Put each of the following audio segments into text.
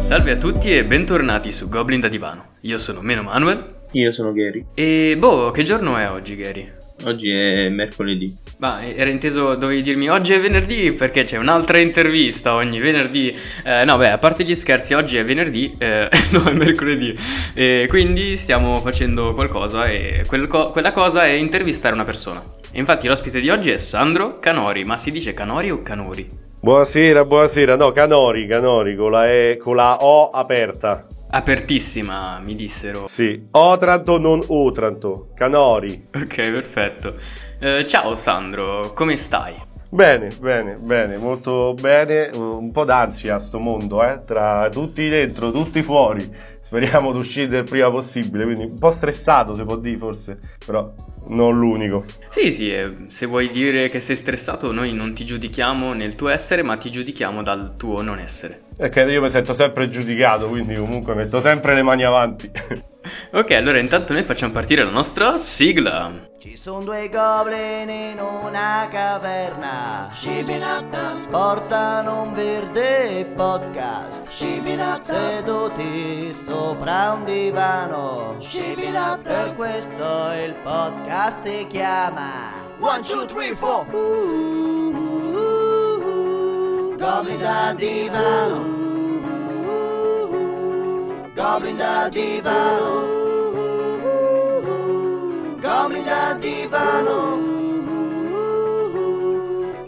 Salve a tutti e bentornati su Goblin da Divano. Io sono Meno Manuel. Io sono Gary. E boh, che giorno è oggi, Gary? Oggi è mercoledì. Ma era inteso, dovevi dirmi oggi è venerdì perché c'è un'altra intervista ogni venerdì. Eh, no, beh, a parte gli scherzi, oggi è venerdì, eh, no, è mercoledì. E quindi stiamo facendo qualcosa e quel co- quella cosa è intervistare una persona. E infatti l'ospite di oggi è Sandro Canori, ma si dice Canori o Canori? Buonasera, buonasera. No, Canori, Canori, con la, e, con la O aperta. Apertissima, mi dissero. Sì, Otranto, non Otranto. Canori. Ok, perfetto. Eh, ciao Sandro, come stai? Bene, bene, bene, molto bene. Un po' d'ansia a sto mondo, eh? Tra tutti dentro, tutti fuori. Speriamo di uscire il prima possibile, quindi un po' stressato si può dire forse, però non l'unico. Sì, sì, eh, se vuoi dire che sei stressato, noi non ti giudichiamo nel tuo essere, ma ti giudichiamo dal tuo non essere. Che io mi sento sempre giudicato, quindi comunque metto sempre le mani avanti. ok, allora intanto noi facciamo partire la nostra sigla. Ci sono due goblin in una caverna. Portano un verde podcast. Seduti sopra un divano. Per questo il podcast si chiama One, two, three, four. Goblin da divano Goblin da divano Goblin da divano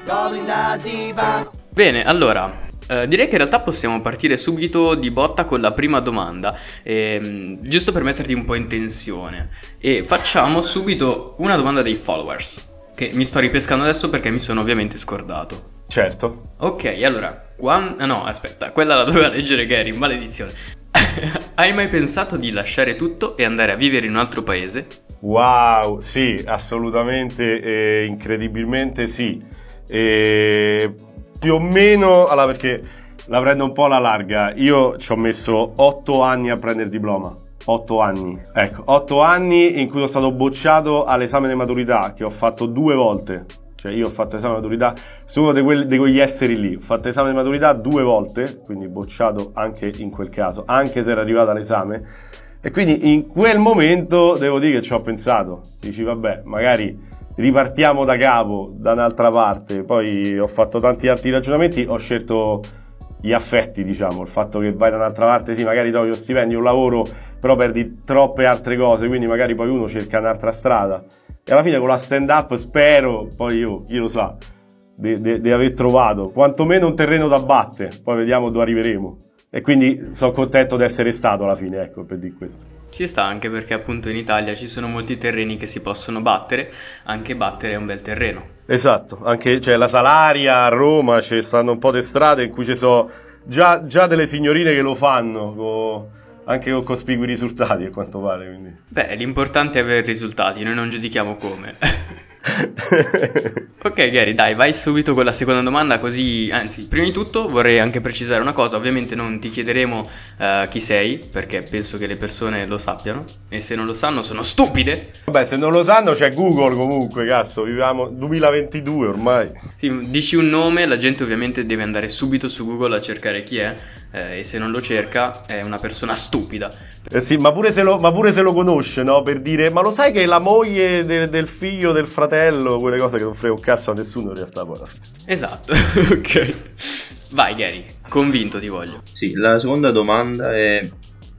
Goblin da divano Bene, allora, eh, direi che in realtà possiamo partire subito di botta con la prima domanda, ehm, giusto per metterti un po' in tensione. E facciamo subito una domanda dei followers, che mi sto ripescando adesso perché mi sono ovviamente scordato. Certo. Ok, allora, quando... no, aspetta, quella la doveva leggere Gary, maledizione. Hai mai pensato di lasciare tutto e andare a vivere in un altro paese? Wow, sì, assolutamente, eh, incredibilmente sì. E più o meno, allora perché la prendo un po' alla larga, io ci ho messo 8 anni a prendere il diploma. 8 anni, ecco, 8 anni in cui sono stato bocciato all'esame di maturità che ho fatto due volte. Cioè io ho fatto l'esame di maturità, sono uno di, quelli, di quegli esseri lì, ho fatto l'esame di maturità due volte, quindi bocciato anche in quel caso, anche se era arrivato all'esame e quindi in quel momento devo dire che ci ho pensato. Dici, vabbè, magari ripartiamo da capo, da un'altra parte. Poi ho fatto tanti altri ragionamenti, ho scelto gli affetti, diciamo, il fatto che vai da un'altra parte, sì, magari trovi lo stipendio, un lavoro, però perdi troppe altre cose, quindi magari poi uno cerca un'altra strada. E alla fine con la stand up spero, poi io, chi lo sa, di aver trovato quantomeno un terreno da battere, poi vediamo dove arriveremo. E quindi sono contento di essere stato alla fine, ecco, per dire questo. Ci sta anche perché appunto in Italia ci sono molti terreni che si possono battere, anche battere è un bel terreno. Esatto, anche cioè, la Salaria a Roma ci stanno un po' di strade in cui ci sono già, già, delle signorine che lo fanno, con, anche con cospicui risultati a quanto pare. Quindi. Beh, l'importante è avere risultati, noi non giudichiamo come. ok Gary, dai, vai subito con la seconda domanda così, anzi, prima di tutto vorrei anche precisare una cosa, ovviamente non ti chiederemo uh, chi sei, perché penso che le persone lo sappiano, e se non lo sanno sono stupide. Vabbè, se non lo sanno c'è Google comunque, cazzo, viviamo 2022 ormai. Sì, dici un nome, la gente ovviamente deve andare subito su Google a cercare chi è, eh, e se non lo cerca è una persona stupida. Eh sì, ma pure, lo, ma pure, se lo, conosce, no? Per dire, ma lo sai che è la moglie de, del figlio del fratello, quelle cose che non frega un cazzo a nessuno in realtà poi. Esatto, ok. Vai Gary, convinto ti voglio. Sì, la seconda domanda è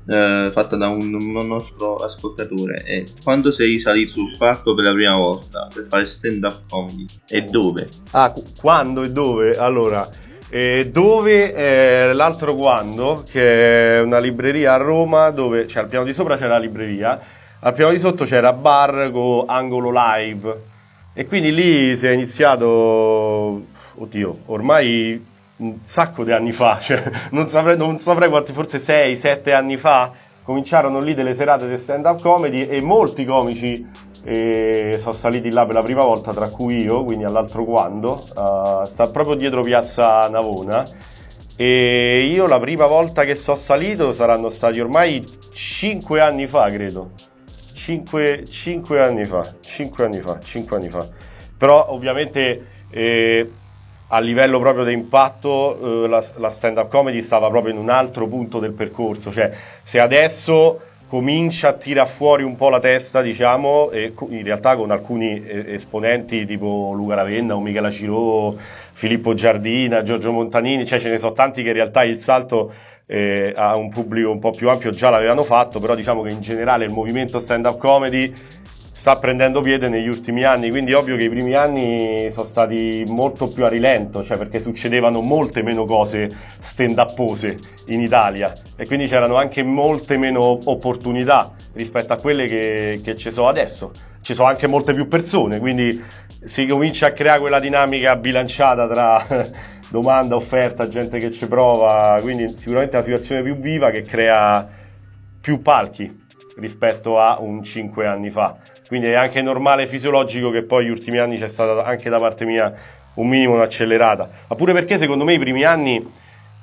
eh, fatta da un, un, nostro ascoltatore è quando sei salito sul palco per la prima volta per fare stand up comedy e dove? Ah, quando e dove? Allora, eh, dove eh, l'altro quando, che è una libreria a Roma, dove cioè, al piano di sopra c'era la libreria, al piano di sotto c'era bar con angolo live. E quindi lì si è iniziato, oddio, ormai un sacco di anni fa, cioè, non, saprei, non saprei quanti, forse 6-7 anni fa, cominciarono lì delle serate di stand-up comedy e molti comici e sono saliti là per la prima volta, tra cui io, quindi all'altro quando, uh, sta proprio dietro piazza Navona. E io la prima volta che sono salito saranno stati ormai 5 anni fa, credo. 5, 5 anni fa, 5 anni fa, 5 anni fa. Però ovviamente eh, a livello proprio di impatto eh, la, la stand-up comedy stava proprio in un altro punto del percorso, cioè se adesso comincia a tirare fuori un po' la testa, diciamo, e in realtà con alcuni esponenti tipo Luca Ravenna o Michela Ciro, Filippo Giardina, Giorgio Montanini, cioè ce ne sono tanti che in realtà il salto eh, a un pubblico un po' più ampio già l'avevano fatto, però diciamo che in generale il movimento stand-up comedy sta prendendo piede negli ultimi anni, quindi ovvio che i primi anni sono stati molto più a rilento, cioè perché succedevano molte meno cose stand-upose in Italia e quindi c'erano anche molte meno opportunità rispetto a quelle che, che ci sono adesso. Ci sono anche molte più persone, quindi si comincia a creare quella dinamica bilanciata tra domanda, offerta, gente che ci prova, quindi sicuramente è una situazione più viva che crea più palchi rispetto a un 5 anni fa. Quindi è anche normale e fisiologico che poi negli ultimi anni c'è stata anche da parte mia un minimo un'accelerata. Ma pure perché secondo me i primi anni,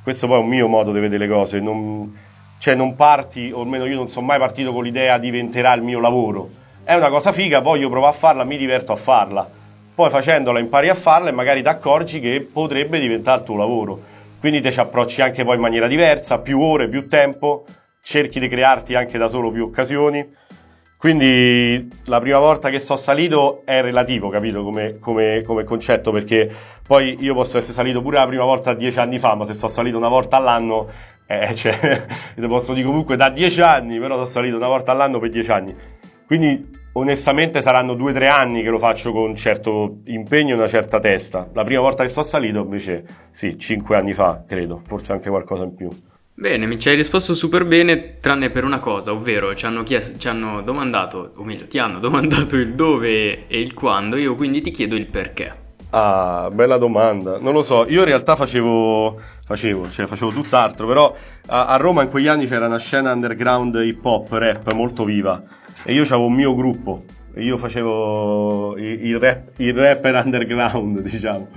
questo poi è un mio modo di vedere le cose, non, cioè non parti, o almeno io non sono mai partito con l'idea diventerà il mio lavoro. È una cosa figa, voglio provare a farla, mi diverto a farla. Poi facendola impari a farla e magari ti accorgi che potrebbe diventare il tuo lavoro. Quindi te ci approcci anche poi in maniera diversa, più ore, più tempo, cerchi di crearti anche da solo più occasioni. Quindi la prima volta che sono salito è relativo, capito, come, come, come, concetto, perché poi io posso essere salito pure la prima volta dieci anni fa, ma se sono salito una volta all'anno, eh, cioè, posso dire comunque da dieci anni, però sono salito una volta all'anno per dieci anni. Quindi onestamente saranno due o tre anni che lo faccio con un certo impegno e una certa testa. La prima volta che sono salito invece, sì, cinque anni fa, credo, forse anche qualcosa in più. Bene, mi ci hai risposto super bene, tranne per una cosa, ovvero ci hanno, chiesto, ci hanno domandato, o meglio, ti hanno domandato il dove e il quando, io quindi ti chiedo il perché. Ah, bella domanda. Non lo so, io in realtà facevo, facevo, cioè facevo tutt'altro, però a, a Roma in quegli anni c'era una scena underground hip hop, rap molto viva e io avevo un mio gruppo, io facevo il, il, rap, il rapper underground, diciamo.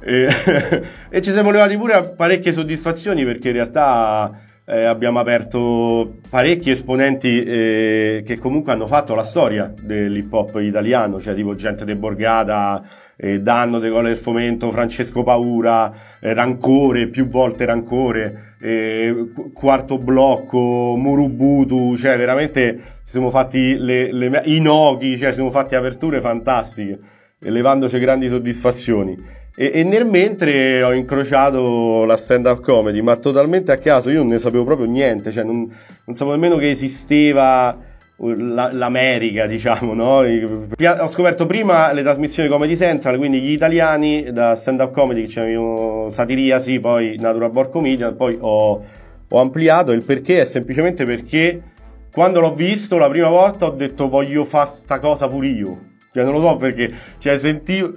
E, e ci siamo levati pure a parecchie soddisfazioni perché in realtà eh, abbiamo aperto parecchi esponenti eh, che comunque hanno fatto la storia dell'hip hop italiano, cioè tipo gente de Borgata, eh, Danno de Gole del Fomento, Francesco Paura, eh, Rancore, più volte Rancore, eh, Quarto Blocco, Murubutu, cioè veramente ci siamo fatti le, le, i noghi, cioè ci siamo fatti aperture fantastiche, levandoci grandi soddisfazioni. E, e, nel mentre ho incrociato la stand-up comedy, ma totalmente a caso, io non ne sapevo proprio niente, cioè non, non sapevo nemmeno che esisteva l'America, diciamo, no? Ho scoperto prima le trasmissioni Comedy Central, quindi gli italiani da stand-up comedy c'erano Satiriasi, poi Natura Bor Comedian, poi ho, ho ampliato il perché è semplicemente perché quando l'ho visto la prima volta ho detto voglio fare sta cosa pure io. Cioè, non lo so perché, cioè, sentivo,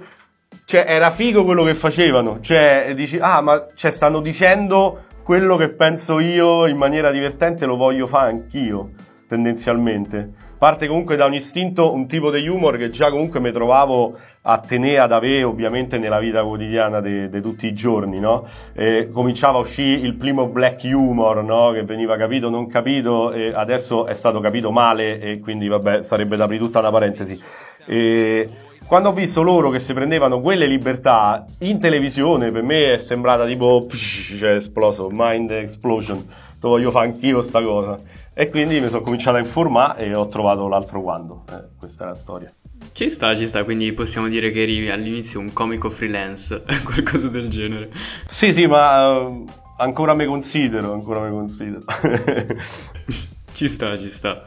cioè, era figo quello che facevano. Cioè, dici, ah, ma cioè, stanno dicendo quello che penso io in maniera divertente, lo voglio fare anch'io, tendenzialmente. Parte comunque da un istinto, un tipo di humor che già comunque mi trovavo a tenere ad avere ovviamente nella vita quotidiana di tutti i giorni, no? E cominciava a uscire il primo black humor, no? Che veniva capito, non capito, e adesso è stato capito male e quindi vabbè, sarebbe da aprire tutta una parentesi. E quando ho visto loro che si prendevano quelle libertà in televisione, per me è sembrata tipo, psh, cioè esploso, mind explosion, lo voglio fare anch'io sta cosa. E quindi mi sono cominciato a informare e ho trovato l'altro quando, eh, questa è la storia. Ci sta, ci sta, quindi possiamo dire che eri all'inizio un comico freelance, qualcosa del genere. Sì, sì, ma uh, ancora mi considero, ancora mi considero. Ci sta, ci sta.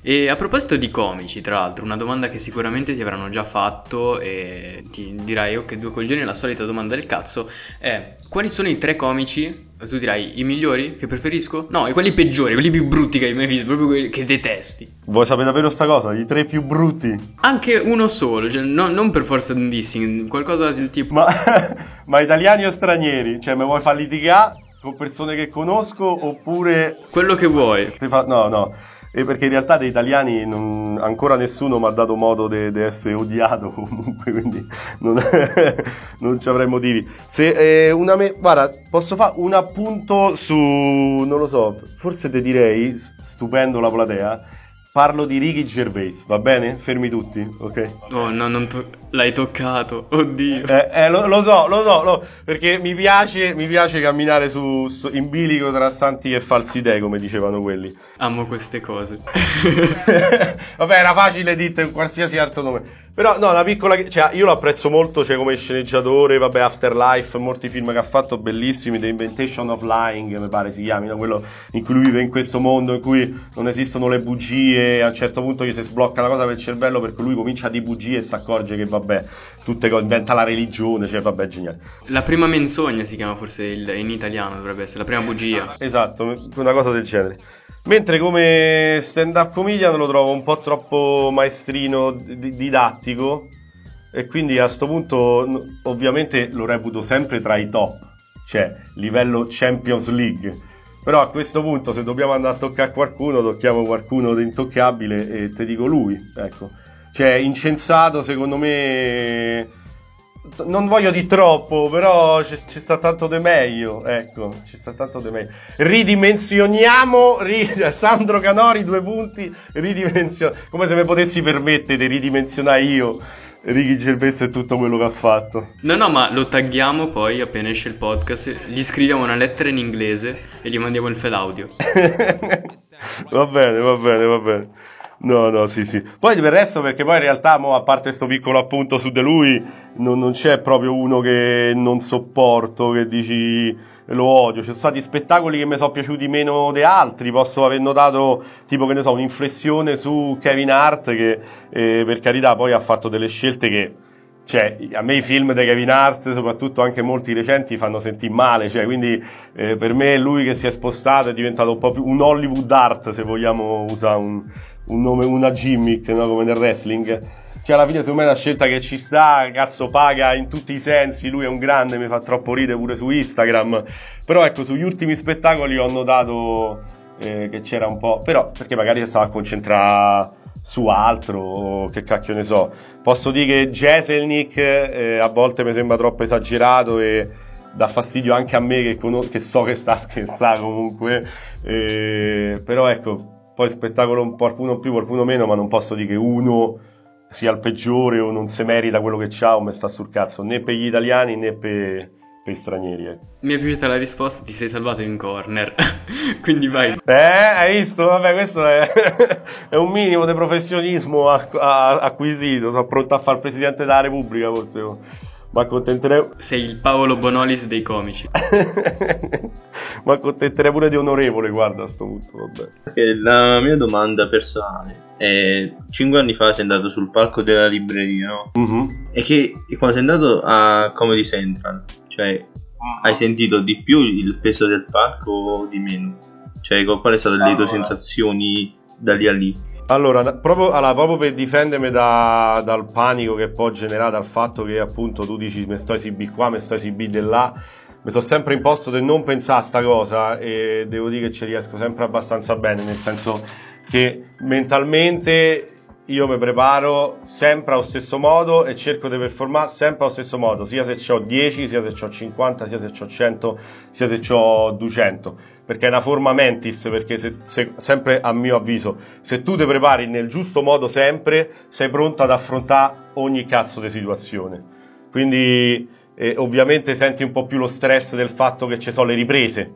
E a proposito di comici, tra l'altro, una domanda che sicuramente ti avranno già fatto e ti dirai, ok, due coglioni, la solita domanda del cazzo è quali sono i tre comici, tu dirai, i migliori che preferisco? No, i quelli peggiori, quelli più brutti che hai mai visto, proprio quelli che detesti. Vuoi sapere davvero sta cosa? I tre più brutti? Anche uno solo, cioè no, non per forza un dissing, qualcosa del tipo... Ma, ma italiani o stranieri? Cioè, mi vuoi far litigare? con persone che conosco oppure... Quello che vuoi. No, no. E perché in realtà dei italiani non... ancora nessuno mi ha dato modo di essere odiato comunque, quindi non, non ci avrei motivi. Se eh, una me... Guarda, posso fare un appunto su... non lo so, forse te direi, stupendo la platea, Parlo di Ricky Gervais, va bene? Fermi tutti, ok? Oh, no, non to- L'hai toccato, oddio. Eh, eh, lo, lo so, lo so, lo- perché mi piace, mi piace camminare su, su- in bilico tra santi e falsi dei, come dicevano quelli. Amo queste cose. Vabbè, era facile dite qualsiasi altro nome. Però, no, la piccola. Cioè, io lo apprezzo molto, cioè, come sceneggiatore. Vabbè, Afterlife, molti film che ha fatto bellissimi. The Inventation of Lying, mi pare si chiamino. Quello in cui lui vive in questo mondo in cui non esistono le bugie. A un certo punto gli si sblocca la cosa per il cervello perché lui comincia a di bugie e si accorge che, vabbè, tutte cose. Inventa la religione. Cioè, vabbè, geniale. La prima menzogna si chiama forse il- in italiano, dovrebbe essere la prima bugia. Esatto, una cosa del genere. Mentre come stand-up comedian lo trovo un po' troppo maestrino di- didattico e quindi a sto punto ovviamente lo reputo sempre tra i top, cioè livello Champions League. Però a questo punto se dobbiamo andare a toccare qualcuno, tocchiamo qualcuno di intoccabile e te dico lui, ecco. Cioè incensato secondo me non voglio di troppo, però ci, ci sta tanto di meglio. Ecco, ci sta tanto di meglio. Ridimensioniamo ri- Sandro Canori, due punti. Ridimensioniamo. Come se mi potessi permettere di ridimensionare io Ricky Gervais e tutto quello che ha fatto. No, no, ma lo tagghiamo poi appena esce il podcast, gli scriviamo una lettera in inglese e gli mandiamo il file audio. va bene, va bene, va bene. No, no, sì, sì. Poi per il resto, perché poi in realtà, mo, a parte sto piccolo appunto su di lui, non, non c'è proprio uno che non sopporto, che dici lo odio. Ci sono stati spettacoli che mi sono piaciuti meno di altri. Posso aver notato, tipo, che ne so, un'inflessione su Kevin Hart, che eh, per carità poi ha fatto delle scelte che. Cioè, a me i film di Kevin Hart, soprattutto anche molti recenti, fanno sentire male. Cioè, quindi eh, per me lui che si è spostato, è diventato un po' più un Hollywood art, se vogliamo usare un, un nome, una gimmick, no? come nel wrestling. Cioè, alla fine, secondo me è una scelta che ci sta, cazzo, paga in tutti i sensi. Lui è un grande, mi fa troppo ridere pure su Instagram. Però, ecco, sugli ultimi spettacoli ho notato eh, che c'era un po'. Però, perché magari si stava a concentrare su altro, o che cacchio ne so. Posso dire che Jeselnik eh, a volte mi sembra troppo esagerato e dà fastidio anche a me che, conos- che so che sta a scherzare comunque. Eh, però ecco, poi spettacolo un- qualcuno più, qualcuno meno, ma non posso dire che uno sia il peggiore o non si merita quello che c'ha o mi sta sul cazzo, né per gli italiani né per, per gli stranieri. ecco. Mi è piaciuta la risposta, ti sei salvato in corner. Quindi vai. Eh, hai visto? Vabbè, questo è, è un minimo di professionismo acquisito. Sono pronto a fare il presidente della Repubblica, forse. Ma accontenterei. Sei il Paolo Bonolis dei comici. Ma accontenterei pure di onorevole, guarda a sto punto, vabbè. Perché La mia domanda personale è: 5 anni fa sei andato sul palco della libreria, no? Mhm. E che e quando sei andato a Comedy Central, cioè hai sentito di più il peso del palco o di meno? Cioè, co- quali sono le tue Allora. sensazioni da lì a lì? Allora, proprio, allora, proprio per difendermi da- dal panico che può generare dal fatto che appunto tu dici mi sto esibì qua, mi sto esibì di là, mi sono sempre imposto di non pensare a sta cosa e devo dire che ci riesco sempre abbastanza bene, nel senso che mentalmente io mi preparo sempre allo stesso modo e cerco di performare sempre allo stesso modo, sia se ho 10, sia se ho 50, sia se ho 100, sia se ho 200 perché è una forma mentis, perché se, se- sempre a mio avviso, se tu ti prepari nel giusto modo sempre, sei pronto ad affrontare ogni cazzo di situazione. Quindi eh, ovviamente senti un po' più lo stress del fatto che ci sono le riprese,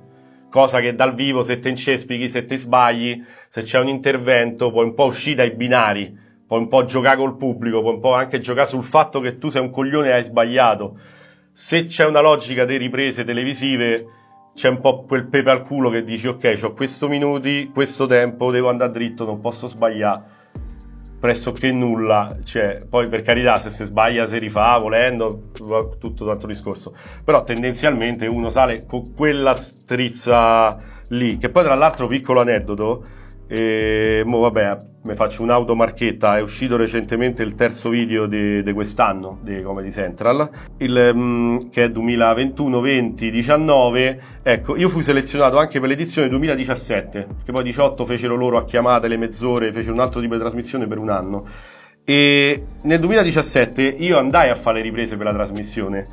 cosa che dal vivo se te incespichi, se ti sbagli, se c'è un intervento, puoi un po' uscire dai binari, puoi un po' giocare col pubblico, puoi un po' anche giocare sul fatto che tu sei un coglione e hai sbagliato. Se c'è una logica di riprese televisive, c'è un po' quel pepe al culo che dici ok, ho questo minuti, questo tempo, devo andare dritto, non posso sbagliare pressoché nulla, cioè, poi per carità se si sbaglia si rifà volendo, tutto altro discorso, però tendenzialmente uno sale con quella strizza lì, che poi tra l'altro piccolo aneddoto, e mo vabbè, mi faccio un'automarchetta, è uscito recentemente il terzo video di quest'anno di Comedy Central, il, mm, che è 2021, 20, 19, ecco, io fui selezionato anche per l'edizione 2017, che poi 18 fecero loro a chiamate le mezz'ore, fecero un altro tipo di trasmissione per un anno. E nel 2017 io andai a fare riprese per la trasmissione.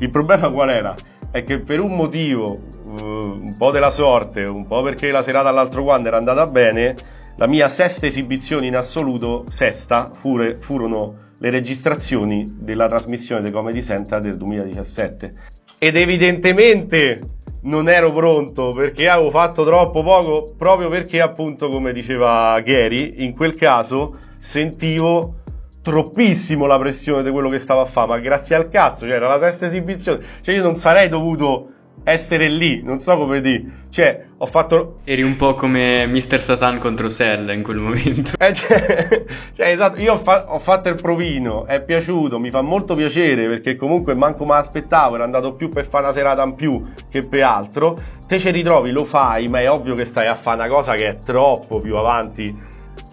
Il problema qual era? È che per un motivo, eh, un po' della sorte, un po' perché la serata all'altro quando era andata bene, la mia sesta esibizione in assoluto, sesta, fure- furono le registrazioni della trasmissione di Comedy Central del 2017. Ed evidentemente non ero pronto perché avevo fatto troppo poco, proprio perché appunto, come diceva Gary, in quel caso sentivo troppissimo la pressione di quello che stava a fare, ma grazie al cazzo, cioè era la sesta esibizione, cioè io non sarei dovuto essere lì, non so come dire. Cioè, ho fatto... Eri un po' come Mr. Satan contro Cell in quel momento. Eh, cioè, cioè, esatto, io ho, fa- ho, fatto il provino, è piaciuto, mi fa molto piacere perché comunque manco me l'aspettavo, era andato più per fare una serata in più che per altro. Te ci ritrovi, lo fai, ma è ovvio che stai a fare una cosa che è troppo più avanti,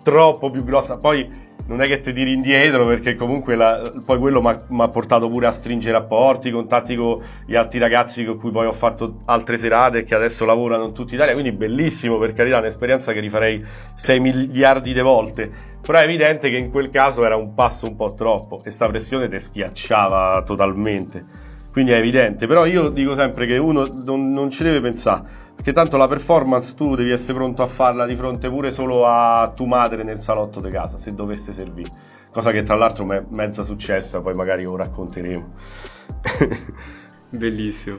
troppo più grossa. Poi non è che ti tiri indietro perché comunque la, poi quello mi ha portato pure a stringere rapporti, contatti con gli altri ragazzi con cui poi ho fatto altre serate che adesso lavorano in tutta Italia, quindi bellissimo per carità, un'esperienza che rifarei 6 miliardi di volte, però è evidente che in quel caso era un passo un po' troppo e sta pressione ti schiacciava totalmente. Quindi è evidente, però io dico sempre che uno non, non ci deve pensare perché tanto la performance tu devi essere pronto a farla di fronte pure solo a tua madre nel salotto di casa, se dovesse servire. Cosa che tra l'altro è mezza successa, poi magari lo racconteremo. Bellissimo.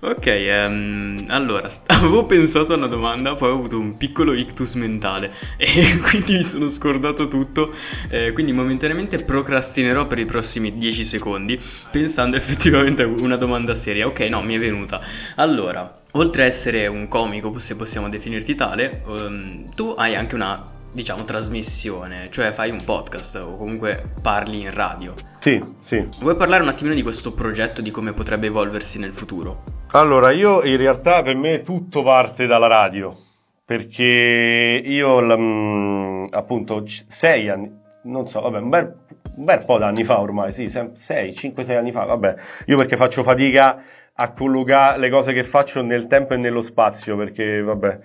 Ok, um, allora, avevo pensato a una domanda, poi ho avuto un piccolo ictus mentale e quindi mi sono scordato tutto, eh, quindi momentaneamente procrastinerò per i prossimi 10 secondi pensando effettivamente a una domanda seria. Ok, no, mi è venuta. Allora, oltre a essere un comico, se possiamo definirti tale, um, tu hai anche una, diciamo, trasmissione, cioè fai un podcast o comunque parli in radio. Sì, sì. Vuoi parlare un attimino di questo progetto, di come potrebbe evolversi nel futuro? Allora, io in realtà per me tutto parte dalla radio, perché io mm, appunto sei anni, non so, vabbè, un bel, un bel po' d'anni fa ormai, sì, 6, 5-6 anni fa, vabbè, io perché faccio fatica a collocare le cose che faccio nel tempo e nello spazio perché vabbè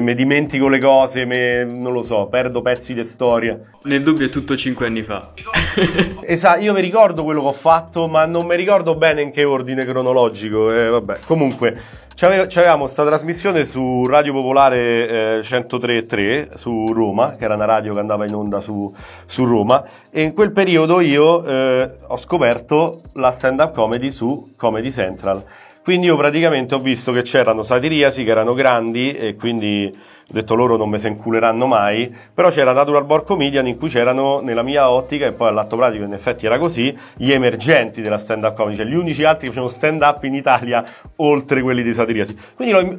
mi dimentico le cose, me, non lo so, perdo pezzi di storia. Nel dubbio è tutto cinque anni fa. esatto, io mi ricordo quello che ho fatto, ma non mi ricordo bene in che ordine cronologico. Eh, vabbè, comunque, c'avevamo questa trasmissione su Radio Popolare eh, 103.3 su Roma, che era una radio che andava in onda su, su Roma, e in quel periodo io eh, ho scoperto la stand-up comedy su Comedy Central quindi io praticamente ho visto che c'erano satiriasi che erano grandi e quindi ho detto loro non me se inculeranno mai, però c'era Natural Born Comedian in cui c'erano nella mia ottica e poi all'atto pratico in effetti era così, gli emergenti della stand up comedy, cioè gli unici altri che facevano stand up in Italia oltre quelli di satiriasi. Quindi l'ho,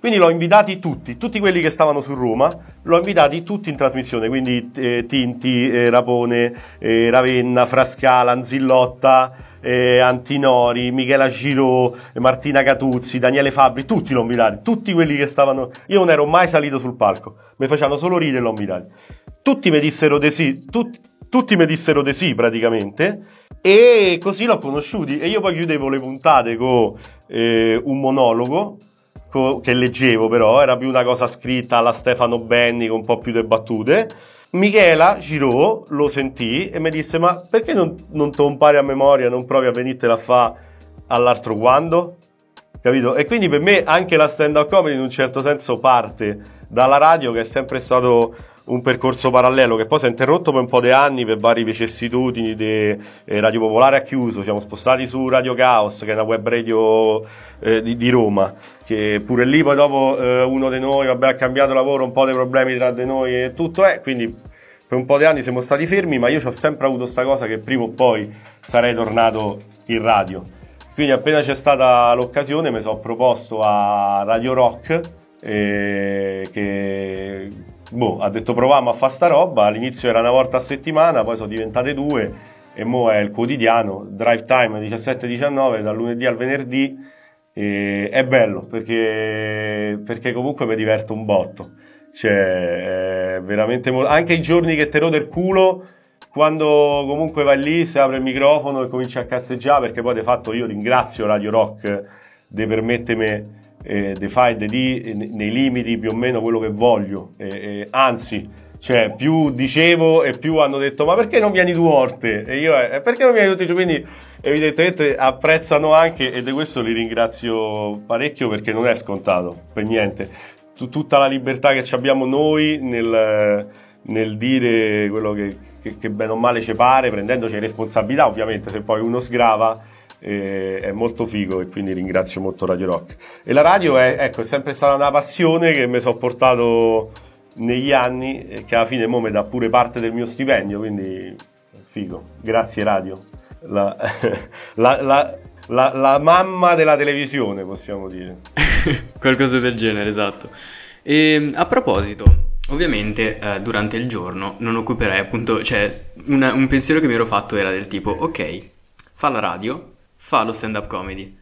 quindi l'ho invitati tutti, tutti quelli che stavano su Roma, l'ho invitati tutti in trasmissione, quindi eh, Tinti, eh, Rapone, eh, Ravenna, Frascala, Anzillotta, eh, Antinori, Michela Giro, Martina Catuzzi, Daniele Fabri, tutti invitati, tutti quelli che stavano... Io non ero mai salito sul palco, mi facevano solo ridere e invitati. Tutti mi dissero di sì, tutti, tutti mi dissero di sì praticamente e così l'ho conosciuti e io poi chiudevo le puntate con eh, un monologo che leggevo però, era più una cosa scritta alla Stefano Benni con un po' più di battute Michela Giro lo sentì e mi disse: Ma perché non, non te a memoria, non provi a venirtela a fare all'altro quando? Capito? E quindi per me anche la stand-up comedy in un certo senso parte dalla radio, che è sempre stato un percorso parallelo che poi si è interrotto per un po' di anni per varie vicissitudini di eh, Radio Popolare ha chiuso, siamo spostati su Radio Chaos che è una web radio eh, di, di, Roma che pure lì poi dopo eh, uno di noi vabbè, ha cambiato lavoro, un po' di problemi tra di noi e tutto è, quindi per un po' di anni siamo stati fermi ma io ho sempre avuto questa cosa che prima o poi sarei tornato in radio. Quindi appena c'è stata l'occasione mi sono proposto a Radio Rock eh, che boh, ha detto proviamo a fare sta roba, all'inizio era una volta a settimana, poi sono diventate due e mo è il quotidiano, drive time 17-19 dal lunedì al venerdì e è bello perché, perché comunque mi diverto un botto, cioè veramente mo- anche i giorni che te rode il culo quando comunque vai lì, si apre il microfono e cominci a cazzeggiare perché poi di fatto io ringrazio Radio Rock di permettermi eh, The Fight di nei limiti più o meno quello che voglio. Eh, eh, anzi, cioè, più dicevo e più hanno detto: Ma perché non vieni tu Orte? E io, eh, perché non vieni giù? Quindi, evidentemente, apprezzano anche, e di questo li ringrazio parecchio perché non è scontato per niente. Tutta la libertà che abbiamo noi nel, nel dire quello che, che, che bene o male ci pare, prendendoci responsabilità ovviamente, se poi uno sgrava eh, è molto figo e quindi ringrazio molto Radio Rock. E la radio è, ecco, è sempre stata una passione che mi sono portato negli anni e che alla fine mo mi dà pure parte del mio stipendio, quindi figo. Grazie radio. La, la, la, la, mamma della televisione, possiamo dire. Qualcosa del genere, esatto. E a proposito, ovviamente eh, durante il giorno non occuperai appunto, cioè una, un pensiero che mi ero fatto era del tipo, ok, fa la radio, fa lo stand up comedy,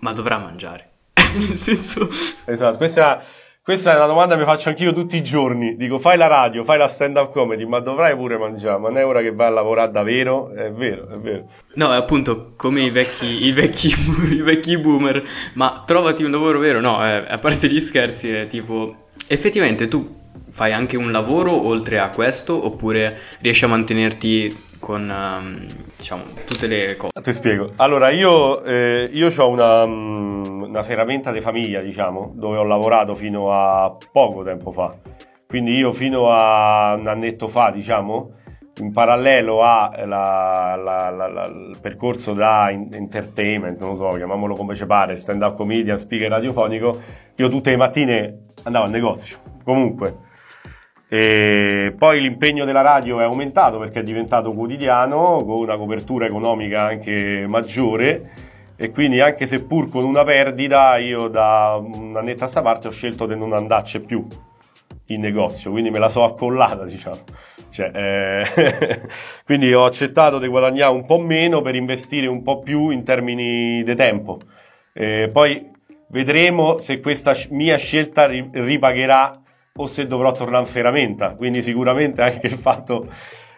ma dovrà mangiare. Nel senso... Esatto, questa questa è una domanda che mi faccio anch'io tutti i giorni. Dico, fai la radio, fai la stand-up comedy, ma dovrai pure mangiare. Ma non è ora che vai a lavorare davvero? È vero, è vero. No, è appunto come i vecchi, i vecchi, i vecchi boomer. Ma trovati un lavoro vero? No, eh, a parte gli scherzi, è tipo... Effettivamente tu fai anche un lavoro oltre a questo oppure riesci a mantenerti con um, diciamo tutte le cose? Ti spiego. Allora, io, eh, io ho una, mm, una ferramenta di famiglia, diciamo, dove ho lavorato fino a poco tempo fa. Quindi io fino a un annetto fa, diciamo, in parallelo al percorso da entertainment, non so, chiamiamolo come ci pare, stand up comedian, speaker radiofonico, io tutte le mattine andavo al negozio. Comunque, e poi l'impegno della radio è aumentato perché è diventato quotidiano, con una copertura economica anche maggiore e quindi anche seppur con una perdita io da una netta a sta parte ho scelto di non andarci più in negozio, quindi me la so accollata diciamo. Cioè, eh, quindi ho accettato di guadagnare un po' meno per investire un po' più in termini di tempo. Eh, poi vedremo se questa mia scelta ripagherà o se dovrò tornare in ferramenta. Quindi sicuramente anche il fatto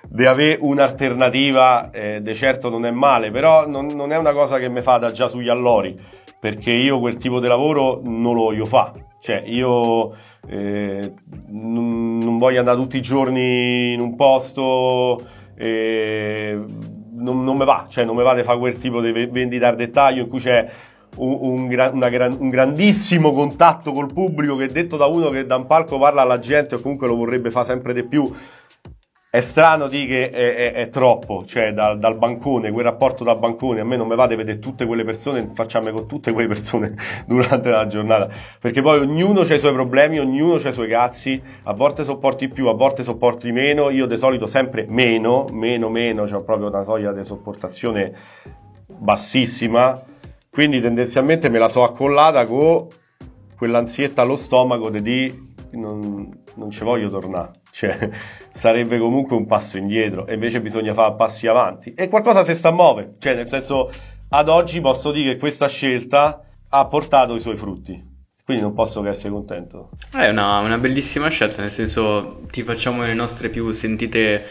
di avere un'alternativa eh, di certo non è male, però non, non, è una cosa che mi fa da già sugli allori, perché io quel tipo di lavoro non lo voglio fare. Cioè, io eh, non, non, voglio andare tutti i giorni in un posto, eh, non, non mi va, cioè non mi va di fare quel tipo di vendita al dettaglio in cui c'è un, un, gran, un, grandissimo contatto col pubblico che detto da uno che da un palco parla alla gente o comunque lo vorrebbe fare sempre di più. È strano di che è, è, è troppo, cioè dal, dal, bancone, quel rapporto da bancone, a me non mi va di vedere tutte quelle persone, facciamo con tutte quelle persone durante la giornata, perché poi ognuno ha i suoi problemi, ognuno ha i suoi cazzi, a volte sopporti più, a volte sopporti meno, io di solito sempre meno, meno, meno, ho proprio una soglia di sopportazione bassissima, quindi tendenzialmente me la so accollata con quell'ansietta allo stomaco di dire non, non ci voglio tornare. Cioè, sarebbe comunque un passo indietro e invece bisogna fare passi avanti. E qualcosa si sta a muovere. Cioè, nel senso, ad oggi posso dire che questa scelta ha portato i suoi frutti. Quindi non posso che essere contento. È una, una, bellissima scelta, nel senso ti facciamo le nostre più sentite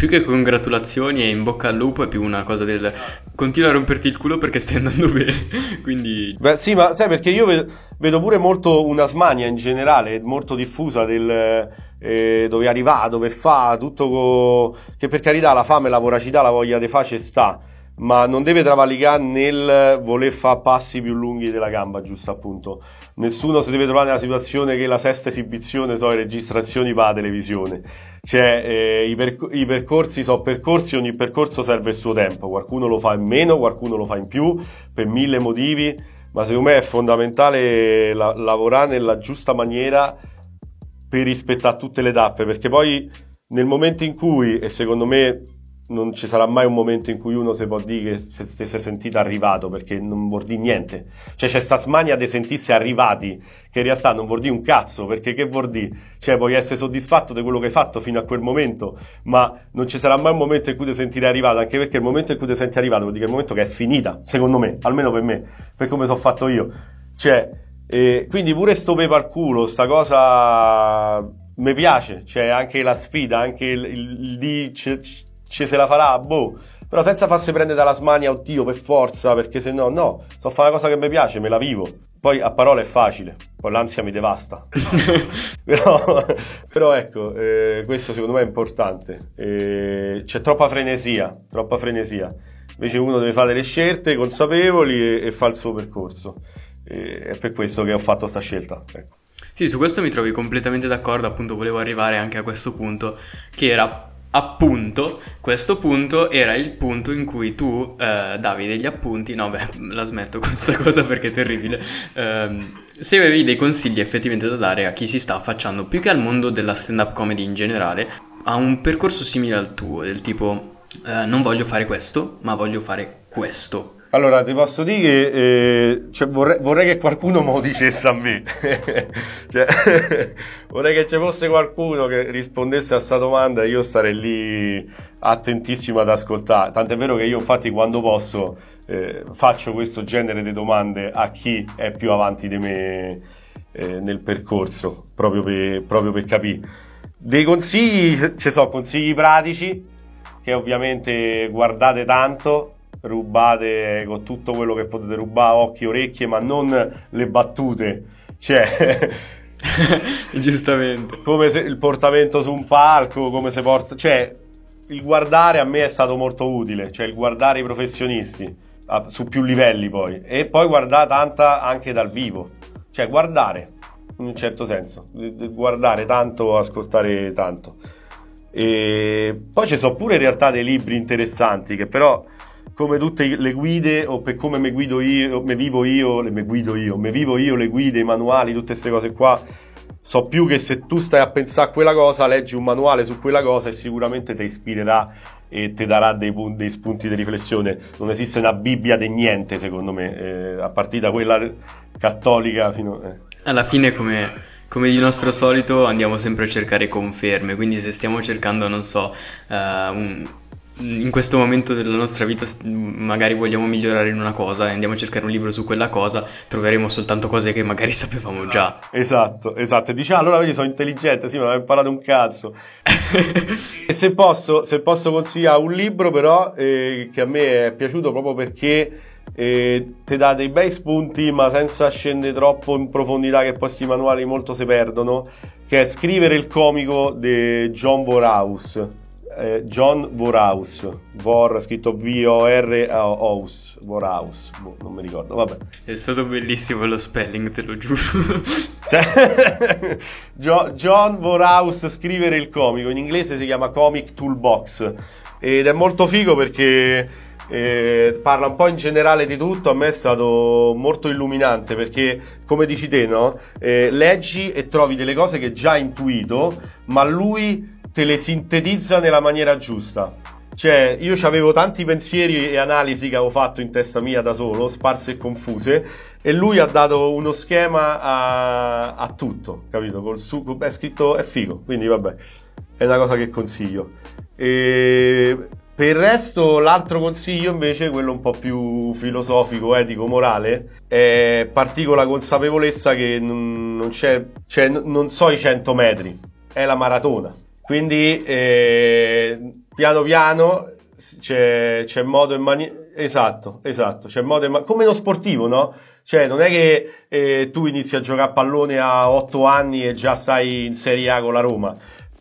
più che congratulazioni e in bocca al lupo è più una cosa del continua a romperti il culo perché stai andando bene. Quindi. Beh, sì, ma sai perché io vedo, pure molto una smania in generale, molto diffusa del eh, dove arriva, dove fa, tutto co... che per carità la fame, la voracità, la voglia di face sta ma non deve travalicare nel voler fare passi più lunghi della gamba, giusto appunto. Nessuno si deve trovare nella situazione che la sesta esibizione sono le registrazioni va a televisione. Cioè, eh, i, perc- i, percorsi sono percorsi, ogni percorso serve il suo tempo. Qualcuno lo fa in meno, qualcuno lo fa in più, per mille motivi, ma secondo me è fondamentale la- lavorare nella giusta maniera per rispettare tutte le tappe, perché poi nel momento in cui, e secondo me non ci sarà mai un momento in cui uno si può dire che si, si è sentito arrivato perché non vuol dire niente. Cioè c'è sta smania di sentirsi arrivati che in realtà non vuol dire un cazzo perché che vuol dire? Cioè puoi essere soddisfatto di quello che hai fatto fino a quel momento ma non ci sarà mai un momento in cui ti sentirai arrivato anche perché il momento in cui ti senti arrivato vuol dire che è il momento che è finita, secondo me, almeno per me, per come sono fatto io. Cioè, eh, quindi pure sto pepe al culo, sta cosa mi piace, cioè anche la sfida, anche il, il, il di ci se la farà, boh. Però senza farsi prendere dalla smania, oddio, per forza, perché se no, no, so fare una cosa che mi piace, me la vivo. Poi a parole è facile, poi l'ansia mi devasta. però, però, ecco, eh, questo secondo me è importante. Eh, c'è troppa frenesia, troppa frenesia. Invece uno deve fare delle scelte consapevoli e, e fa il suo percorso. Eh, è per questo che ho fatto questa scelta. Ecco. Sì, su questo mi trovi completamente d'accordo, appunto volevo arrivare anche a questo punto, che era appunto, questo punto era il punto in cui tu eh, davi degli appunti, no beh, la smetto con questa cosa perché è terribile, Ehm, se avevi dei consigli effettivamente da dare a chi si sta affacciando più che al mondo della stand-up comedy in generale, a un percorso simile al tuo, del tipo eh, non voglio fare questo, ma voglio fare questo. Allora, ti posso dire che eh, cioè, vorrei, vorrei che qualcuno me lo dicesse a me. Cioè, vorrei che ci fosse qualcuno che rispondesse a questa domanda e io starei lì attentissimo ad ascoltare. Tant'è vero che io, infatti, quando posso, eh, faccio questo genere di domande a chi è più avanti di me eh, nel percorso, proprio per, proprio per capire. Dei consigli, ci sono consigli pratici, che ovviamente guardate tanto rubate con tutto quello che potete rubare, occhi, orecchie, ma non le battute. Cioè, Giustamente. come se il portamento su un palco, come se porta... Cioè, il guardare a me è stato molto utile, cioè il guardare i professionisti a- su più livelli poi. E poi guardare tanta anche dal vivo. Cioè, guardare, in un certo senso. Guardare tanto, ascoltare tanto. E poi ci sono pure in realtà dei libri interessanti che però come tutte le guide o per come mi guido io, mi vivo io, mi guido io, mi vivo io le guide, i manuali, tutte queste cose qua. So più che se tu stai a pensare a quella cosa, leggi un manuale su quella cosa e sicuramente ti ispirerà e ti darà dei, pun- dei spunti di riflessione. Non esiste una Bibbia di niente, secondo me, eh, a partire da quella cattolica fino eh. Alla fine, come, come di nostro solito, andiamo sempre a cercare conferme. Quindi, se stiamo cercando, non so, eh, un- in questo momento della nostra vita, magari vogliamo migliorare in una cosa e andiamo a cercare un libro su quella cosa, troveremo soltanto cose che magari sapevamo già. Esatto, esatto. E dici, ah, allora vedi, sono intelligente, sì, ma ho imparato un cazzo. E se posso, se posso consigliare un libro, però, eh, che a me è piaciuto proprio perché eh, ti dà dei bei spunti, ma senza scendere troppo in profondità, che poi questi manuali molto si perdono, che è Scrivere il comico di John Vorhaus. Eh, John Vorhaus, Vor scritto V-O-R-Haus, Vorhaus, boh, non mi ricordo, vabbè. È stato bellissimo lo spelling, te lo giuro. John Vorhaus scrivere il comico, in inglese si chiama Comic Toolbox ed è molto figo perché eh, parla un po' in generale di tutto, a me è stato molto illuminante perché come dici te, no? Eh, leggi e trovi delle cose che già intuito, ma lui te le sintetizza nella maniera giusta. Cioè, io avevo tanti pensieri e analisi che avevo fatto in testa mia da solo, sparse e confuse, e lui ha dato uno schema a, a tutto, capito? Col su, è scritto, è figo, quindi vabbè, è una cosa che consiglio. E per il resto, l'altro consiglio invece, quello un po' più filosofico, etico, morale, è parti con la consapevolezza che non, c'è, cioè, non so i 100 metri, è la maratona. Quindi eh, piano piano c'è, c'è modo e maniera. Esatto, esatto, c'è modo e ma- come lo sportivo, no? Cioè, non è che eh, tu inizi a giocare a pallone a 8 anni e già stai in Serie A con la Roma.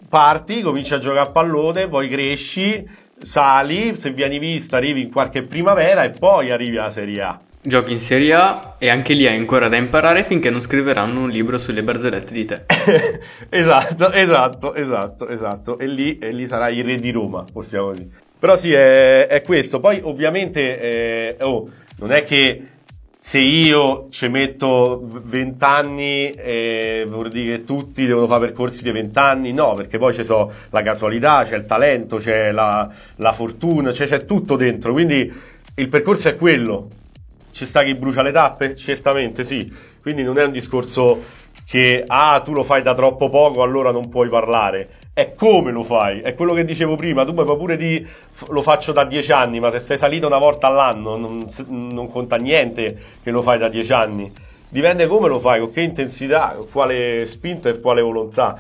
Parti, cominci a giocare a pallone, poi cresci, sali, se vieni vista arrivi in qualche primavera e poi arrivi alla Serie A. Giochi in Serie A e anche lì hai ancora da imparare finché non scriveranno un libro sulle barzellette di te. esatto, esatto, esatto, esatto. E lì, e lì sarai il re di Roma, possiamo dire. Però sì, è, è questo. Poi ovviamente, eh, oh, non è che se io ci metto 20 anni eh, vuol dire che tutti devono fare percorsi di 20 anni, no, perché poi c'è so, la casualità, c'è il talento, c'è la, la fortuna, c'è, c'è tutto dentro. Quindi il percorso è quello. Ci sta chi brucia le tappe? Certamente sì. Quindi non è un discorso che ah, tu lo fai da troppo poco, allora non puoi parlare. È come lo fai, è quello che dicevo prima. Tu puoi pure di lo faccio da dieci anni, ma se sei salito una volta all'anno non, non conta niente che lo fai da dieci anni. Dipende come lo fai, con che intensità, con quale spinta e quale volontà.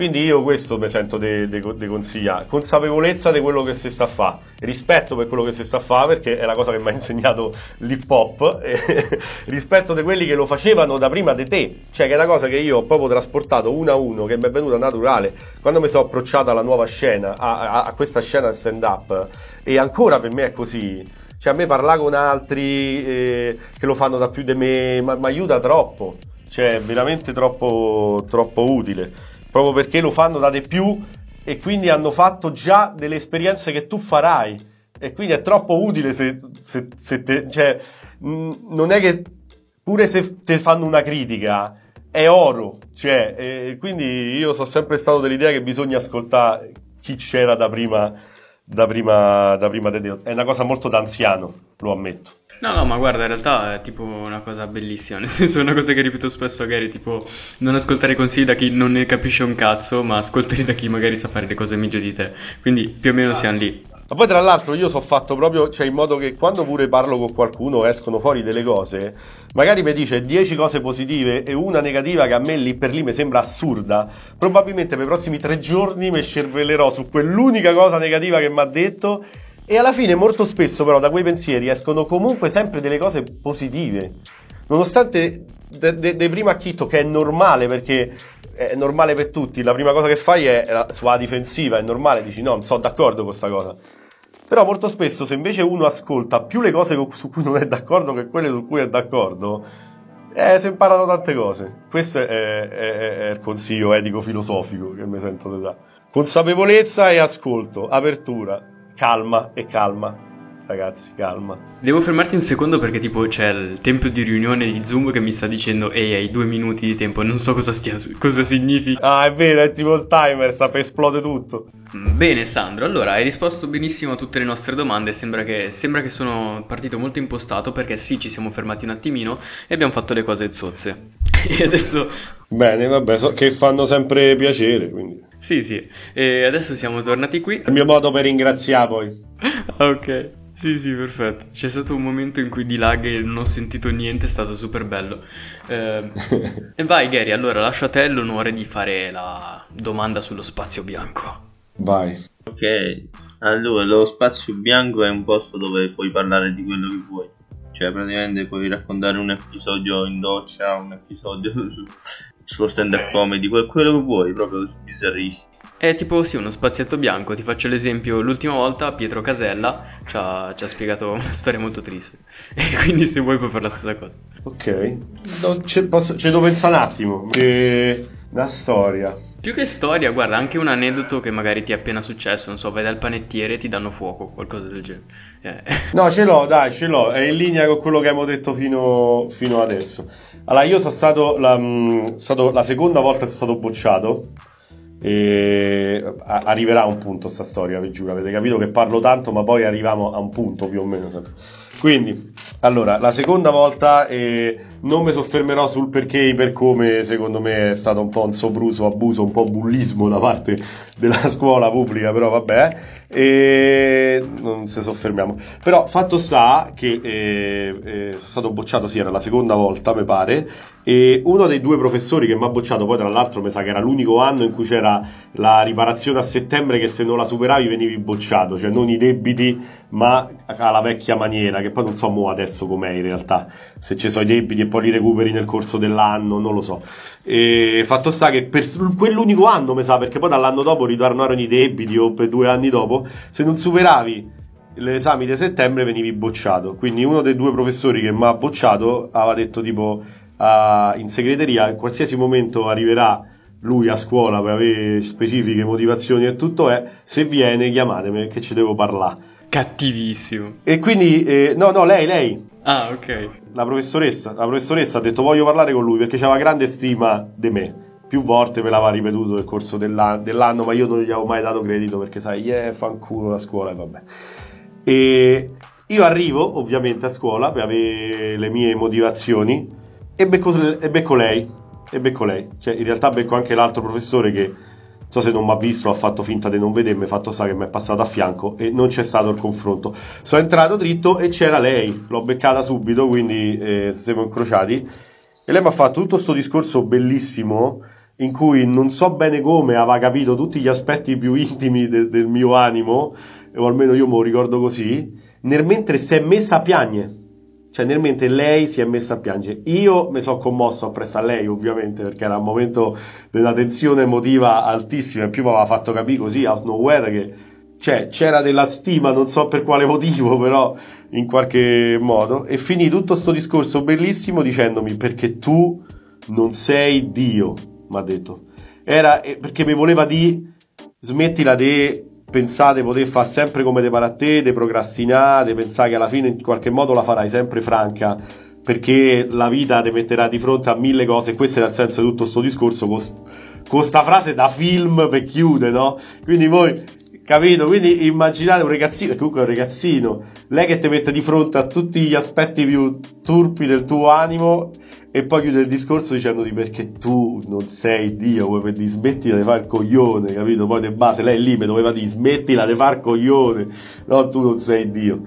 Quindi io questo mi sento di consigliare. Consapevolezza di quello che si sta a fare, rispetto per quello che si sta a fare, perché è la cosa che mi ha insegnato l'hip hop, rispetto di quelli che lo facevano da prima di te. Cioè che è una cosa che io ho proprio trasportato uno a uno, che mi è venuta naturale. Quando mi sono approcciato alla nuova scena, a, a, a questa scena del stand up, e ancora per me è così. Cioè a me parlare con altri eh, che lo fanno da più di me mi aiuta troppo. Cioè veramente troppo, troppo utile proprio perché lo fanno da di più e quindi hanno fatto già delle esperienze che tu farai. E quindi è troppo utile se, se, se te, cioè, mh, non è che pure se ti fanno una critica è oro, cioè, e quindi io sono sempre stato dell'idea che bisogna ascoltare chi c'era da prima, da prima, da prima di Dio. È una cosa molto d'anziano, lo ammetto. No, no, ma guarda, in realtà è tipo una cosa bellissima, nel senso è una cosa che ripeto spesso a Gary, tipo non ascoltare consigli da chi non ne capisce un cazzo, ma ascoltare da chi magari sa fare le cose meglio di te. Quindi più o meno siamo lì. Ma poi tra l'altro io so fatto proprio, cioè in modo che quando pure parlo con qualcuno escono fuori delle cose, magari mi dice 10 cose positive e una negativa che a me lì per lì mi sembra assurda, probabilmente per i prossimi tre giorni mi scervellerò su quell'unica cosa negativa che mi ha detto e alla fine molto spesso però da quei pensieri escono comunque sempre delle cose positive. Nonostante de, de, de prima acchitto che è normale perché è normale per tutti, la prima cosa che fai è, è sulla difensiva, è normale, dici no, non sono d'accordo con questa cosa. Però molto spesso se invece uno ascolta più le cose su cui non è d'accordo che quelle su cui è d'accordo, eh, si imparano tante cose. Questo è, è, è il consiglio etico-filosofico che mi sento di dare. Consapevolezza e ascolto, apertura, calma e calma ragazzi, calma. Devo fermarti un secondo perché tipo c'è il tempo di riunione di Zoom che mi sta dicendo ehi hai due minuti di tempo, non so cosa, stia, cosa significa. Ah è vero, è tipo il timer, sta per esplodere tutto. Mm, bene Sandro, allora hai risposto benissimo a tutte le nostre domande, sembra che, sembra che sono partito molto impostato perché sì ci siamo fermati un attimino e abbiamo fatto le cose zozze. e adesso... Bene, vabbè, so che fanno sempre piacere, quindi... Sì, sì, e adesso siamo tornati qui. Il mio modo per ringraziare poi. ok. Sì, sì, perfetto. C'è stato un momento in cui di lag e non ho sentito niente, è stato super bello. Eh, e vai, Gary, allora lascio a te l'onore di fare la domanda sullo spazio bianco. Vai. Ok, allora lo spazio bianco è un posto dove puoi parlare di quello che vuoi. Cioè, praticamente puoi raccontare un episodio in doccia, un episodio su, sullo stand-up comedy, quello che vuoi, proprio bizzarrissimo. È tipo sì, uno spazietto bianco. Ti faccio l'esempio, l'ultima volta Pietro Casella ci ha, ci ha spiegato una storia molto triste. E quindi se vuoi puoi fare la stessa cosa. Ok, no, c'è devo pensare un attimo. E... Una storia. Più che storia, guarda, anche un aneddoto che magari ti è appena successo, non so, vai dal panettiere e ti danno fuoco, qualcosa del genere. Eh. No, ce l'ho, dai, ce l'ho, è in linea con quello che abbiamo detto fino, fino adesso. Allora, io sono stato la, mh, stato la seconda volta che sono stato bocciato e arriverà a un punto sta storia, vi giuro. Avete capito che parlo tanto, ma poi arriviamo a un punto più o meno. Quindi, allora, la seconda volta eh, non mi soffermerò sul perché e per come, secondo me è stato un po' un sopruso, abuso, un po' bullismo da parte della scuola pubblica, però vabbè, e non ci soffermiamo. Però fatto sta che eh, eh, sono stato bocciato, sì, era la seconda volta, mi pare, e uno dei due professori che mi ha bocciato, poi tra l'altro mi sa che era l'unico anno in cui c'era la riparazione a settembre che se non la superavi venivi bocciato, cioè non i debiti ma alla vecchia maniera, che poi non so mo adesso com'è in realtà, se ci sono i debiti e poi li recuperi nel corso dell'anno, non lo so. E fatto sta che per quell'unico anno mi sa, perché poi dall'anno dopo ritornarono i debiti o per due anni dopo, se non superavi l'esame di settembre venivi bocciato. Quindi uno dei due professori che mi ha bocciato aveva detto tipo uh, in segreteria in qualsiasi momento arriverà lui a scuola per avere specifiche motivazioni e tutto è se viene chiamatemi che ci devo parlare cattivissimo e quindi eh, no no lei lei ah ok la professoressa la professoressa ha detto voglio parlare con lui perché aveva grande stima di me più volte me l'aveva ripetuto nel corso dell'anno, dell'anno ma io non gli avevo mai dato credito perché sai yeah, fanculo la scuola e vabbè e io arrivo ovviamente a scuola per avere le mie motivazioni e becco, e becco lei. E becco lei. Cioè, in realtà becco anche l'altro professore che, so se non mi ha visto, ha fatto finta di non vedermi, fatto sa che mi è passato a fianco e non c'è stato il confronto. Sono entrato dritto e c'era lei. L'ho beccata subito, quindi eh, siamo incrociati. E lei mi ha fatto tutto questo discorso bellissimo in cui non so bene come aveva capito tutti gli aspetti più intimi de- del mio animo, o almeno io me lo ricordo così, nel mentre si è messa a piangere cioè nel mentre lei si è messa a piangere. Io mi sono commosso appresso a lei, ovviamente, perché era un momento della tensione emotiva altissima. E più mi aveva fatto capire così, out nowhere, che cioè, c'era della stima, non so per quale motivo, però in qualche modo. E finì tutto questo discorso bellissimo dicendomi perché tu non sei Dio, mi ha detto. Era eh, perché mi voleva dire smettila di pensare di poter fare sempre come te pare a te, di procrastinare, di pensare che alla fine in qualche modo la farai sempre franca, perché la vita ti metterà di fronte a mille cose, e questo era il senso di tutto questo discorso, con, con sta frase da film per chiudere, no? Quindi voi, capito? Quindi immaginate un ragazzino, comunque un ragazzino, lei che ti mette di fronte a tutti gli aspetti più turpi del tuo animo e poi chiude il discorso dicendoti perché tu non sei Dio, vuoi per di smettila di fare il coglione, capito? Poi di base lei lì mi doveva dire smettila di fare il coglione, no tu non sei Dio.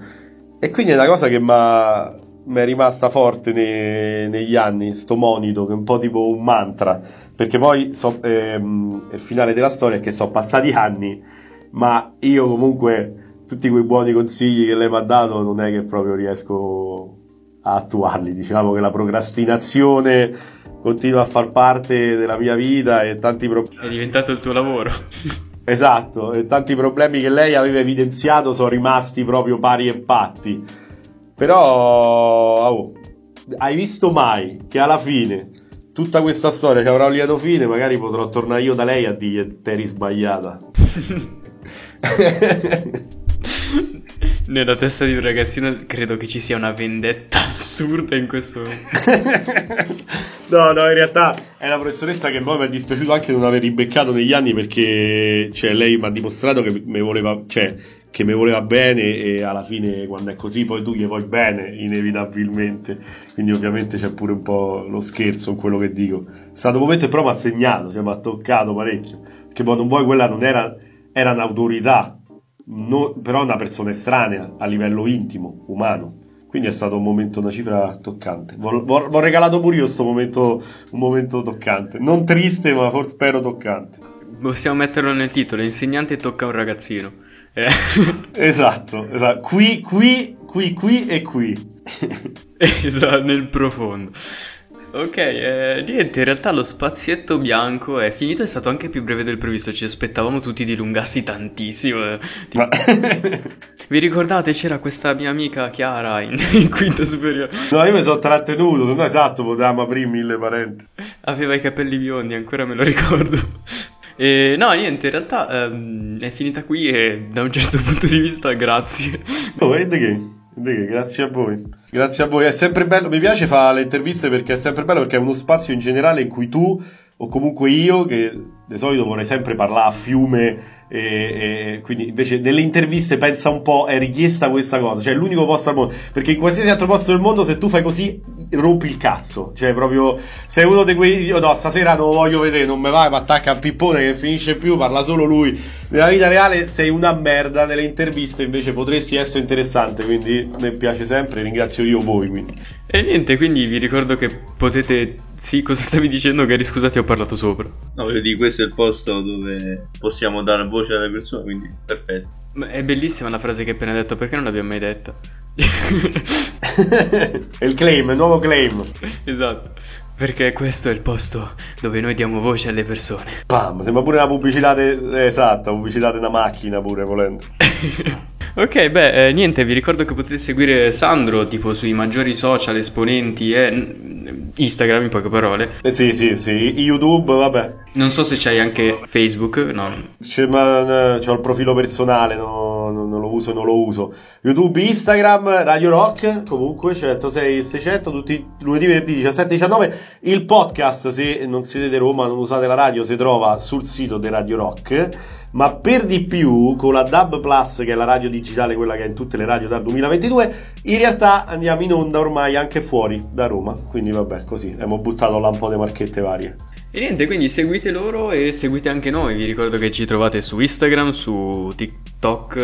E quindi è una cosa che mi è rimasta forte nei, negli anni, sto monito, che è un po' tipo un mantra, perché poi so, ehm, il finale della storia è che sono passati anni, ma io comunque tutti quei buoni consigli che lei mi ha dato non è che proprio riesco a attuarli. Diciamo che la procrastinazione continua a far parte della mia vita e tanti problemi. È diventato il tuo lavoro. esatto, e tanti problemi che lei aveva evidenziato sono rimasti proprio pari e patti. Però, oh, hai visto mai che alla fine tutta questa storia che avrà un lieto fine, magari potrò tornare io da lei a dire te eri sbagliata. Nella testa di un ragazzino credo che ci sia una vendetta assurda in questo no, no, in realtà è una professoressa che poi mi è dispiaciuto anche non aver ribeccato negli anni perché cioè, lei mi ha dimostrato che mi voleva, cioè, voleva bene e alla fine quando è così poi tu gli vuoi bene inevitabilmente. Quindi ovviamente c'è pure un po' lo scherzo in quello che dico. È stato un momento che però mi ha segnato, cioè mi ha toccato parecchio. Perché poi non vuoi quella non era, era un'autorità no, però una persona estranea a livello intimo, umano. Quindi è stato un momento, una cifra toccante. Ho regalato pure io questo momento, un momento toccante. Non triste, ma forse spero toccante. Possiamo metterlo nel titolo, l'insegnante tocca un ragazzino. Eh. esatto, esatto. Qui, qui, qui, qui e qui. esatto, nel profondo. Ok, eh, niente, in realtà lo spazietto bianco è finito, è stato anche più breve del previsto, ci aspettavamo tutti dilungassi tantissimo. Eh. Tipo... Vi ricordate c'era questa mia amica Chiara in, in quinta superiore? No, io mi sono trattenuto, se no esatto, potevamo aprire mille parenti. Aveva i capelli biondi, ancora me lo ricordo. E, no, niente, in realtà ehm, è finita qui e da un certo punto di vista grazie. Oh, vedi che... Grazie a voi. Grazie a voi. È sempre bello. Mi piace fare le interviste perché è sempre bello perché è uno spazio in generale in cui tu o comunque io, che di solito vorrei sempre parlare a fiume e, e, quindi invece nelle interviste pensa un po' è richiesta questa cosa cioè l'unico posto al mondo perché in qualsiasi altro posto del mondo se tu fai così rompi il cazzo cioè proprio sei uno di quei io no stasera non lo voglio vedere non me vai ma attacca a pippone che finisce più parla solo lui nella vita reale sei una merda nelle interviste invece potresti essere interessante quindi mi piace sempre ringrazio io voi quindi e niente, quindi vi ricordo che potete... Sì, cosa stavi dicendo Gary? Scusate, ho parlato sopra. No, voglio dire, questo è il posto dove possiamo dare voce alle persone, quindi perfetto. Ma è bellissima la frase che hai appena detto, perché non l'abbiamo mai detta? è il claim, il nuovo claim. Esatto. Perché questo è il posto dove noi diamo voce alle persone. Pam, sembra pure una pubblicità de... esatta, pubblicità di una macchina pure volendo. Ok, beh, eh, niente, vi ricordo che potete seguire Sandro tipo sui maggiori social esponenti e Instagram in poche parole. Eh sì, sì, sì, YouTube, vabbè. Non so se c'hai anche Facebook, no. C'è, ma, c'ho il profilo personale, no, no, non lo uso, non lo uso. YouTube, Instagram, Radio Rock, comunque 106 600, tutti lunedì, venerdì 17 19. Il podcast, se non siete di Roma, non usate la radio, si trova sul sito di Radio Rock ma per di più con la DAB Plus, che è la radio digitale, quella che è in tutte le radio dal 2022, in realtà andiamo in onda ormai anche fuori da Roma. Quindi vabbè, così abbiamo buttato là un po' di marchette varie. E niente, quindi seguite loro e seguite anche noi. Vi ricordo che ci trovate su Instagram, su TikTok,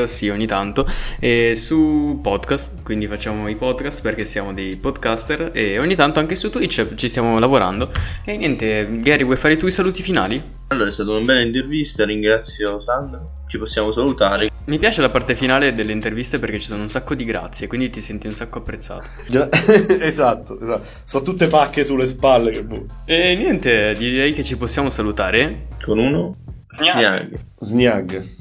sì, ogni tanto, e su podcast. Quindi facciamo i podcast perché siamo dei podcaster e ogni tanto anche su Twitch ci stiamo lavorando. E niente, Gary, vuoi fare i tuoi saluti finali? Allora, è stata una bella intervista, ringrazio Sandra. Ci possiamo salutare. Mi piace la parte finale delle interviste perché ci sono un sacco di grazie, quindi ti senti un sacco apprezzato. esatto, esatto. Sono tutte pacche sulle spalle che boh. E niente, direi che ci possiamo salutare. Con uno? Sniag. Sniag.